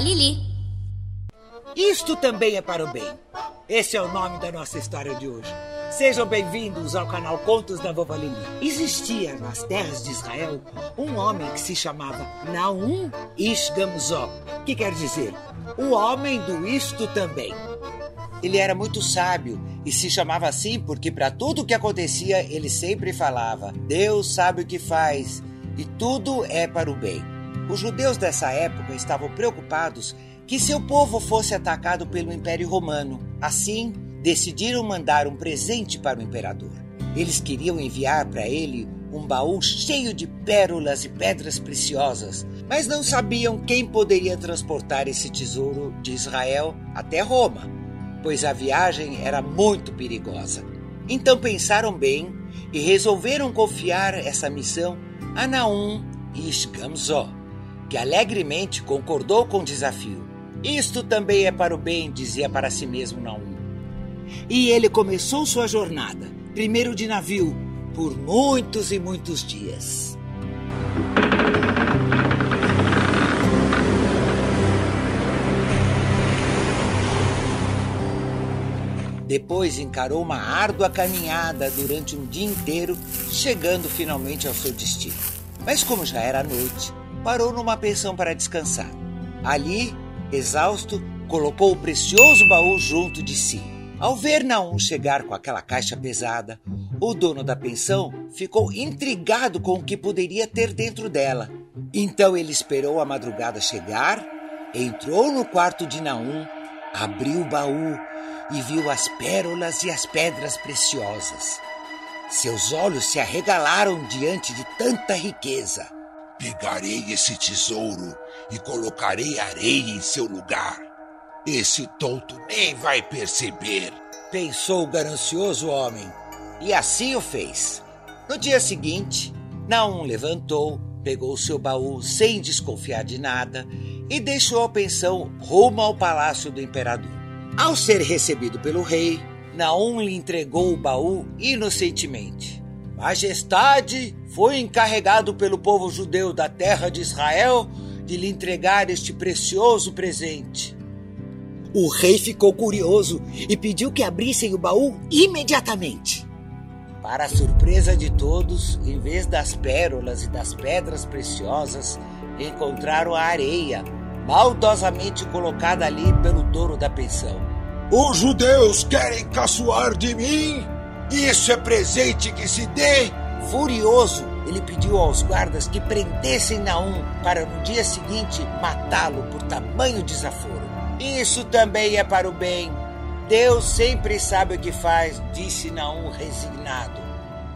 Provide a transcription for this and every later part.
Lili Isto também é para o bem. Esse é o nome da nossa história de hoje. Sejam bem-vindos ao canal Contos da Vovó Lili. Existia nas terras de Israel um homem que se chamava Naum Ish Gamzó, que quer dizer o homem do isto também. Ele era muito sábio e se chamava assim porque para tudo o que acontecia ele sempre falava: Deus sabe o que faz e tudo é para o bem. Os judeus dessa época estavam preocupados que seu povo fosse atacado pelo Império Romano. Assim, decidiram mandar um presente para o imperador. Eles queriam enviar para ele um baú cheio de pérolas e pedras preciosas, mas não sabiam quem poderia transportar esse tesouro de Israel até Roma, pois a viagem era muito perigosa. Então pensaram bem e resolveram confiar essa missão a Naum e Gamzó, que alegremente concordou com o desafio. Isto também é para o bem, dizia para si mesmo Naum. E ele começou sua jornada, primeiro de navio, por muitos e muitos dias. Depois encarou uma árdua caminhada durante um dia inteiro, chegando finalmente ao seu destino. Mas como já era noite, parou numa pensão para descansar. Ali, exausto, colocou o precioso baú junto de si. Ao ver Naum chegar com aquela caixa pesada, o dono da pensão ficou intrigado com o que poderia ter dentro dela. Então ele esperou a madrugada chegar, entrou no quarto de Naum, abriu o baú e viu as pérolas e as pedras preciosas. Seus olhos se arregalaram diante de tanta riqueza. Pegarei esse tesouro e colocarei areia em seu lugar. Esse tonto nem vai perceber. Pensou o ganancioso homem. E assim o fez. No dia seguinte, Naum levantou, pegou seu baú sem desconfiar de nada e deixou a pensão rumo ao palácio do imperador. Ao ser recebido pelo rei, Naum lhe entregou o baú inocentemente. Majestade, foi encarregado pelo povo judeu da terra de Israel de lhe entregar este precioso presente. O rei ficou curioso e pediu que abrissem o baú imediatamente. Para a surpresa de todos, em vez das pérolas e das pedras preciosas, encontraram a areia, maldosamente colocada ali pelo dono da pensão. Os judeus querem caçoar de mim? Isso é presente que se dê? Furioso, ele pediu aos guardas que prendessem Naum para no dia seguinte matá-lo por tamanho desaforo. Isso também é para o bem. Deus sempre sabe o que faz, disse Naum resignado.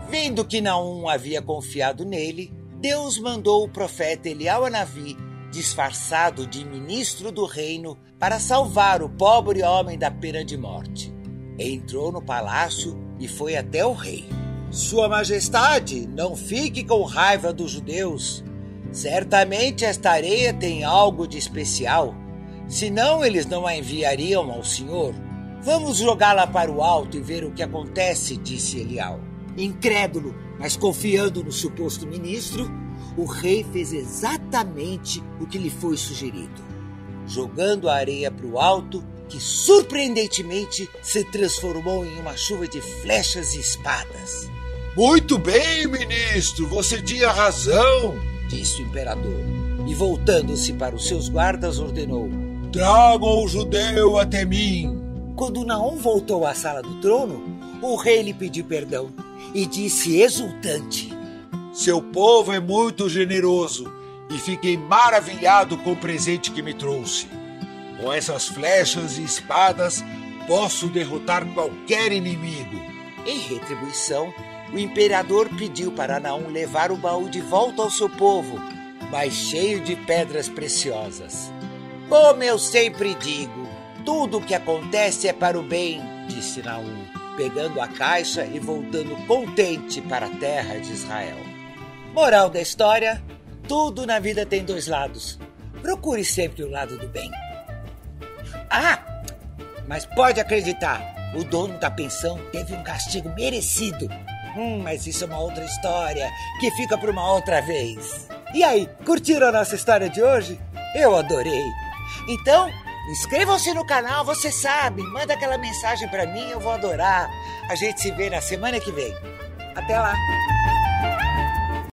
Vendo que Naum havia confiado nele, Deus mandou o profeta Elial Anavi, disfarçado de ministro do reino, para salvar o pobre homem da pena de morte. Entrou no palácio e foi até o rei. Sua Majestade, não fique com raiva dos judeus. Certamente esta areia tem algo de especial. Senão eles não a enviariam ao senhor. Vamos jogá-la para o alto e ver o que acontece, disse Elial. Incrédulo, mas confiando no suposto ministro, o rei fez exatamente o que lhe foi sugerido. Jogando a areia para o alto, que surpreendentemente se transformou em uma chuva de flechas e espadas. Muito bem, ministro, você tinha razão, disse o imperador. E voltando-se para os seus guardas, ordenou: Tragam o judeu até mim. Quando Naum voltou à sala do trono, o rei lhe pediu perdão e disse exultante: Seu povo é muito generoso e fiquei maravilhado com o presente que me trouxe. Com essas flechas e espadas, posso derrotar qualquer inimigo. Em retribuição, o imperador pediu para Naum levar o baú de volta ao seu povo, mas cheio de pedras preciosas. Como eu sempre digo, tudo o que acontece é para o bem, disse Naum, pegando a caixa e voltando contente para a terra de Israel. Moral da história: tudo na vida tem dois lados. Procure sempre o lado do bem. Ah! Mas pode acreditar, o dono da pensão teve um castigo merecido. Hum, mas isso é uma outra história que fica para uma outra vez. E aí, curtiram a nossa história de hoje? Eu adorei. Então, inscrevam-se no canal, você sabe. Manda aquela mensagem para mim, eu vou adorar. A gente se vê na semana que vem. Até lá!